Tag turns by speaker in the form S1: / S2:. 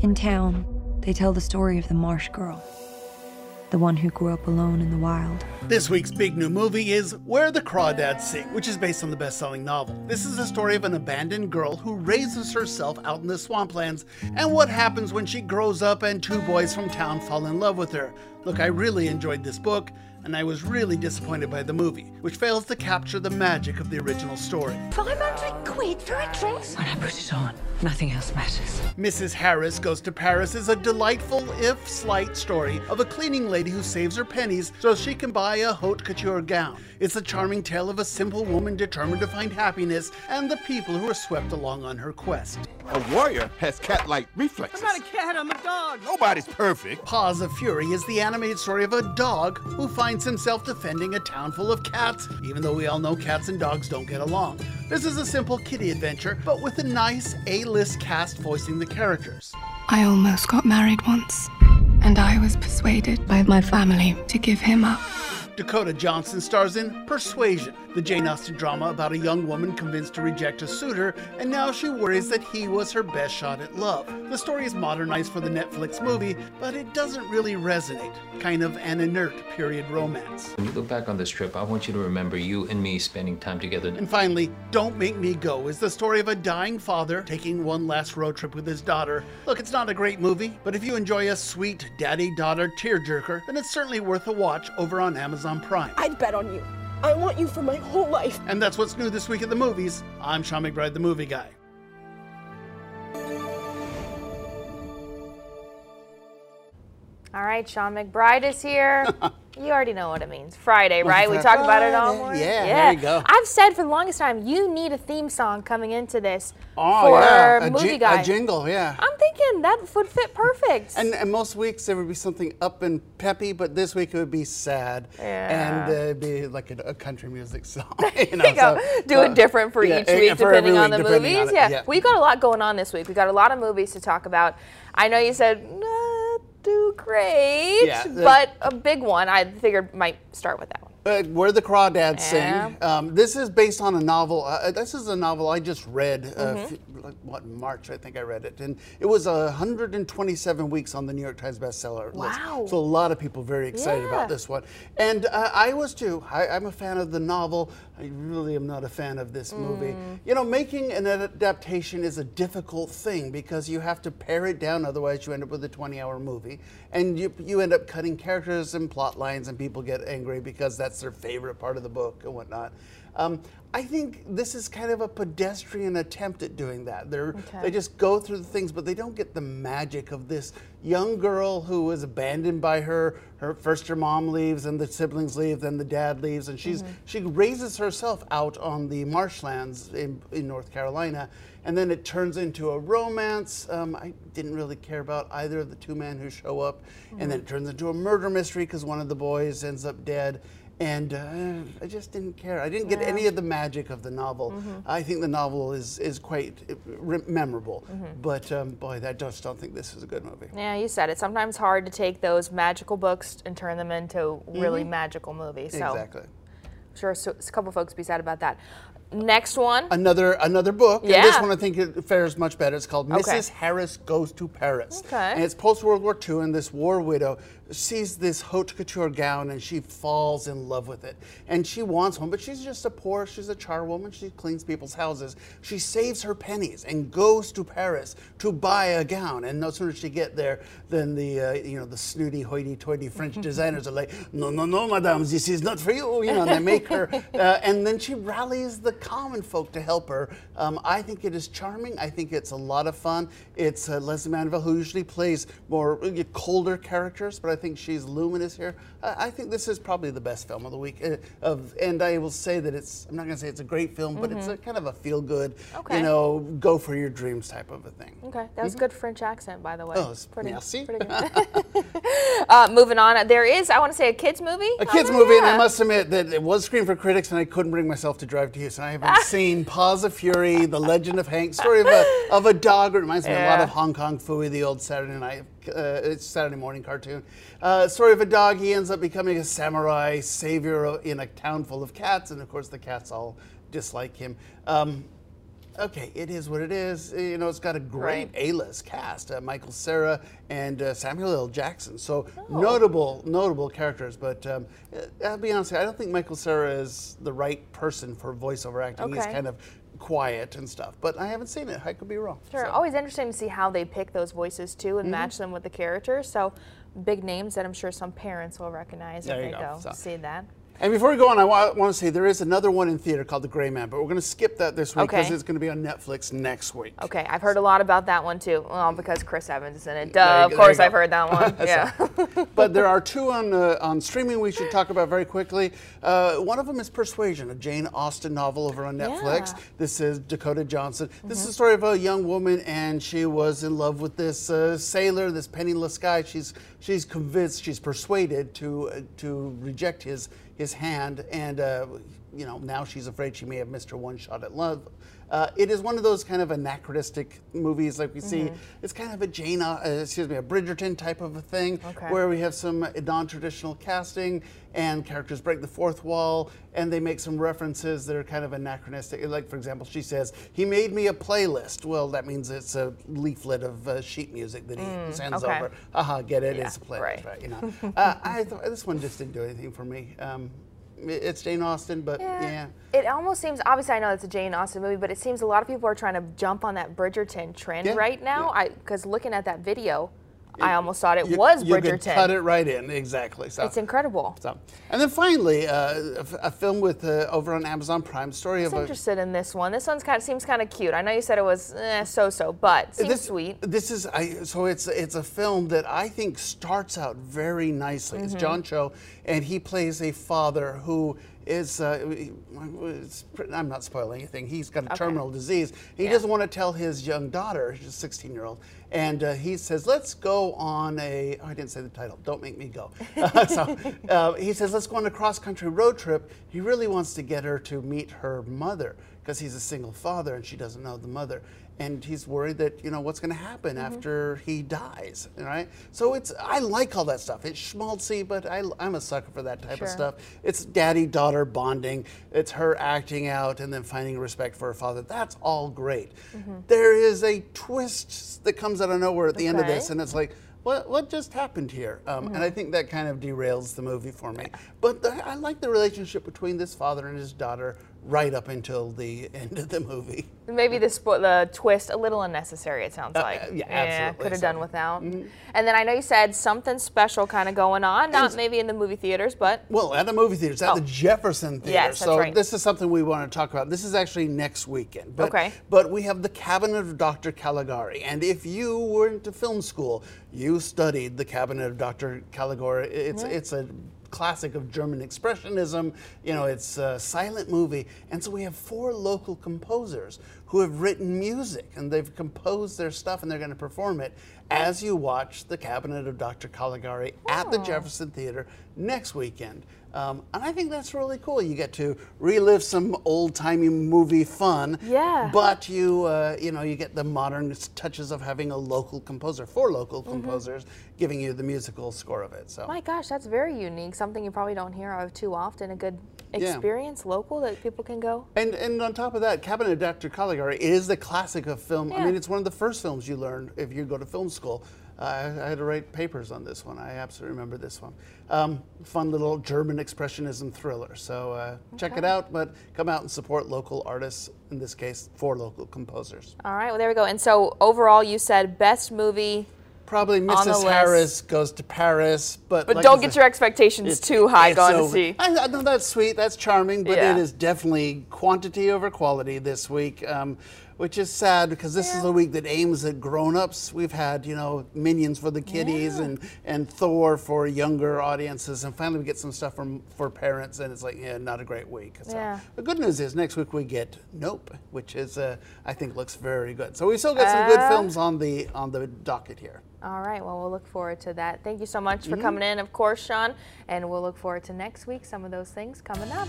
S1: In town, they tell the story of the marsh girl, the one who grew up alone in the wild.
S2: This week's big new movie is Where the Crawdads Sing, which is based on the best selling novel. This is the story of an abandoned girl who raises herself out in the swamplands and what happens when she grows up and two boys from town fall in love with her. Look, I really enjoyed this book, and I was really disappointed by the movie, which fails to capture the magic of the original story.
S3: 500 quid for a dress?
S4: When I put it on, nothing else matters.
S2: Mrs. Harris Goes to Paris is a delightful, if slight, story of a cleaning lady who saves her pennies so she can buy a haute couture gown. It's a charming tale of a simple woman determined to find happiness and the people who are swept along on her quest.
S5: A warrior has cat-like reflexes.
S4: I'm not a cat, I'm a dog.
S5: Nobody's perfect.
S2: Paws of Fury is the animated story of a dog who finds himself defending a town full of cats, even though we all know cats and dogs don't get along. This is a simple kitty adventure, but with a nice A-list cast voicing the characters.
S6: I almost got married once, and I was persuaded by my family to give him up.
S2: Dakota Johnson stars in Persuasion, the Jane Austen drama about a young woman convinced to reject a suitor, and now she worries that he was her best shot at love. The story is modernized for the Netflix movie, but it doesn't really resonate. Kind of an inert period romance.
S7: When you look back on this trip, I want you to remember you and me spending time together.
S2: And finally, Don't Make Me Go is the story of a dying father taking one last road trip with his daughter. Look, it's not a great movie, but if you enjoy a sweet daddy daughter tearjerker, then it's certainly worth a watch over on Amazon Prime.
S3: I'd bet on you. I want you for my whole life.
S2: And that's what's new this week at the movies. I'm Sean McBride, the movie guy.
S8: All right, Sean McBride is here. you already know what it means. Friday, right? We talk about it all morning.
S2: Yeah, there you go.
S8: I've said for the longest time, you need a theme song coming into this
S2: Oh,
S8: for
S2: yeah. A,
S8: movie guy.
S2: a jingle, yeah.
S8: I'm thinking that would fit perfect.
S2: And, and most weeks there would be something up and peppy, but this week it would be sad
S8: Yeah.
S2: and uh, it'd be like a, a country music song. You know,
S8: There you go.
S2: so-
S8: Do it different for
S2: yeah,
S8: each
S2: eh,
S8: week, depending on the
S2: depending
S8: movies.
S2: on
S8: yeah.
S2: yeah.
S8: we've got a lot going on this week. We've got a lot of movies to talk about. I know you said not too great,
S2: Yeah,
S8: but a big one. I figured might start with that one.
S2: Uh, Where the Crawdads
S8: Yeah.
S2: Sing. Um, this is based on a novel. Uh, this is a novel I just read, uh, f- like, what, March, I think I read it. And it was uh, 127 weeks on the New York Times bestseller
S8: Wow.
S2: list. So a lot of people very excited
S8: Yeah.
S2: about this one. And uh, I was too. I, I'm a fan of the novel. I really am not a fan of this movie.
S8: Mm.
S2: You know, making an adaptation is a difficult thing because you have to pare it down, otherwise, you end up with a 20 hour movie. And you, you end up cutting characters and plot lines, and people get angry because that's their favorite part of the book and whatnot. Um, I think this is kind of a pedestrian attempt at doing that. They're,
S8: Okay.
S2: They just go through the things, but they don't get the magic of this young girl who was abandoned by her. Her first her mom leaves, and the siblings leave, then the dad leaves, and she's she raises herself out on the marshlands in, in North Carolina, and then it turns into a romance. Um, I didn't really care about either of the two men who show up, and then it turns into a murder mystery because one of the boys ends up dead. And uh, I just didn't care. I didn't get any of the magic of the novel. I think the novel is is quite uh, memorable, but um, boy, I just don't think this is a good movie.
S8: Yeah, you said it. Sometimes hard to take those magical books and turn them into really magical movies. So
S2: Exactly.
S8: I'm sure so, a couple folks be sad about that. Next one.
S2: Another another book. And this one I think it fares much better. It's called
S8: Okay.
S2: Mrs. Harris Goes to Paris.
S8: Okay.
S2: And it's post World War II, and this war widow sees this haute couture gown and she falls in love with it. And she wants one, but she's just a poor, she's a charwoman. She cleans people's houses. She saves her pennies and goes to Paris to buy a gown. And no sooner does she get there than the uh, you know the snooty, hoity-toity French designers are like, no, no, no, madame, this is not for you. You know, and they make her, uh, and then she rallies the common folk to help her. Um, I think it is charming. I think it's a lot of fun. It's uh, Lesley Manville who usually plays more uh, colder characters, but I think she's luminous here. I, I think this is probably the best film of the week. Uh, of, and I will say that it's. I'm not going to say it's a great film, but it's a kind of a feel-good,
S8: Okay.
S2: you know, go for your dreams type of a thing.
S8: Okay, that was a good French accent, by the way.
S2: Oh, it's-
S8: pretty,
S2: merci.
S8: pretty good. uh, moving on, there is, I want to say, a kids movie.
S2: A kids
S8: Oh,
S2: movie, and I must admit that it was screened for critics, and I couldn't bring myself to drive to Houston. I haven't seen Paws of Fury, The Legend of Hank, story of a, of a dog. It reminds me a lot of Hong Kong Phooey, the old Saturday night, uh, it's Saturday morning cartoon. Uh, story of a dog. He ends up becoming a samurai savior in a town full of cats, and of course the cats all dislike him. Um, okay, it is what it is. Uh, You know, it's got a great
S8: Right.
S2: A-list cast: uh, Michael Cera and uh, Samuel L. Jackson. So
S8: Oh.
S2: notable, notable characters. But um, uh, I'll be honest, I don't think Michael Cera is the right person for voiceover acting. He's kind of quiet and stuff. But I haven't seen it. I could be wrong.
S8: Sure.
S2: So-
S8: Always interesting to see how they pick those voices too and match them with the characters. So big names that I'm sure some parents will recognize
S2: There
S8: if they
S2: go.
S8: go,
S2: So-
S8: see that.
S2: And before we go on, I want to say there is another one in theater called The Gray Man, but we're going to skip that this week because
S8: Okay.
S2: it's going to be on Netflix next week.
S8: Okay, I've heard a lot about that one too. Well, because Chris Evans is in it. Duh, of
S2: go-
S8: course I've heard that one. yeah.
S2: but there are two on uh, on streaming we should talk about very quickly. Uh, one of them is Persuasion, a Jane Austen novel over on Netflix.
S8: Yeah. Mm-hmm.
S2: This is Dakota Johnson. This is the story of a young woman, and she was in love with this uh, sailor, this penniless guy. She's she's convinced, she's persuaded to uh, to reject his his hand, and uh, you know now she's afraid she may have missed her one shot at love. Uh, it is one of those kind of anachronistic movies like we see.
S8: Mm-hmm.
S2: It's kind of a Jane, uh, excuse me, a Bridgerton type of a thing,
S8: Okay.
S2: where we have some non-traditional casting and characters break the fourth wall and they make some references that are kind of anachronistic. Like for example, she says, "He made me a playlist." Well, that means it's a leaflet of uh, sheet music that he sends
S8: okay.
S2: over. Haha, get it?
S8: Yeah,
S2: it's a playlist,
S8: right.
S2: right? You know, uh, I th- this one just didn't do anything for me. Um, it's Jane Austen, but yeah.
S8: It almost seems obviously I know it's a Jane Austen movie, but it seems a lot of people are trying to jump on that Bridgerton trend
S2: Yeah,
S8: right now.
S2: yeah.
S8: I because looking at that video, I almost thought it
S2: You-
S8: was
S2: you could cut it right in, exactly. So.
S8: It's incredible.
S2: So, and then finally, uh, a, f- a film with uh, over on Amazon Prime, story
S8: I'm
S2: of a
S8: interested in this one. This one's kind of seems kind of cute. I know you said it was eh, so-so, but seems
S2: this,
S8: sweet.
S2: This is I, so it's it's a film that I think starts out very nicely. It's
S8: Mm-hmm.
S2: John Cho, and he plays a father who is. Uh, I'm not spoiling anything. He's got a terminal disease. He
S8: Yeah.
S2: doesn't want to tell his young daughter, she's a 16 year old, and uh, he says, "Let's go on a." Oh, I didn't say the title. Don't make me go. so uh, he says, "Let's go on a cross country road trip." He really wants to get her to meet her mother because he's a single father and she doesn't know the mother and he's worried that you know what's going to happen
S8: Mm-hmm.
S2: after he dies right so it's i like all that stuff it's schmaltzy but I, i'm a sucker for that type
S8: Sure.
S2: of stuff it's daddy daughter bonding it's her acting out and then finding respect for her father that's all great There is a twist that comes out of nowhere at the end of this and it's like what, what just happened here? Um,
S8: Mm-hmm.
S2: And I think that kind of derails the movie for me. But the, I like the relationship between this father and his daughter right up until the end of the movie.
S8: Maybe the spo- the twist a little unnecessary. It sounds like.
S2: Uh, yeah, absolutely,
S8: Could have done without. And then I know you said something special kind of going on. Not maybe in the movie theaters, but
S2: Well, at the movie theaters, at
S8: Oh.
S2: the Jefferson Theater.
S8: Yes, that's
S2: so
S8: right.
S2: this is something we want to talk about. This is actually next weekend. But,
S8: Okay.
S2: But we have the Cabinet of Dr. Caligari, and if you went to film school, you studied the Cabinet of Dr. Caligari. It's it's a classic of German expressionism. You know, it's a silent movie, and so we have four local composers who have written music, and they've composed their stuff, and they're going to perform it as you watch the Cabinet of Dr. Caligari at the Jefferson Theater next weekend. Um, and I think that's really cool. You get to relive some old-timey movie fun,
S8: Yeah.
S2: but you uh, you know you get the modern touches of having a local composer, four local
S8: Mm-hmm.
S2: composers, giving you the musical score of it. So
S8: my gosh, that's very unique. Something you probably don't hear of too often. A good
S2: Yeah.
S8: experience local that people can go.
S2: And and on top of that, Cabinet of Dr. Caligari is the classic of film.
S8: Yeah.
S2: I mean, it's one of the first films you learn if you go to film school. I, I had to write papers on this one. I absolutely remember this one. Um, fun little German expressionism thriller. So uh, check it out, but come out and support local artists. In this case, four local composers.
S8: All right, well there we go. And so overall, you said best movie,
S2: Probably Mrs. Harris goes to Paris, but
S8: but
S2: like
S8: don't get your expectations too high
S2: it's
S8: going to see.
S2: I, I know that's sweet, that's charming, but
S8: Yeah.
S2: it is definitely quantity over quality this week, um, which is sad because this is a week that aims at grown-ups. We've had, you know, Minions for the kiddies and, and Thor for younger audiences, and finally we get some stuff from for parents, and it's like, yeah, not a great week. So
S8: Yeah.
S2: the good news is next week we get Nope, which is, uh, I think, looks very good. So we still got some good
S8: Uh,
S2: films on the on the docket here.
S8: All right, well, we'll look forward to that. Thank you so much for coming in, of course, Sean, and we'll look forward to next week, some of those things coming up.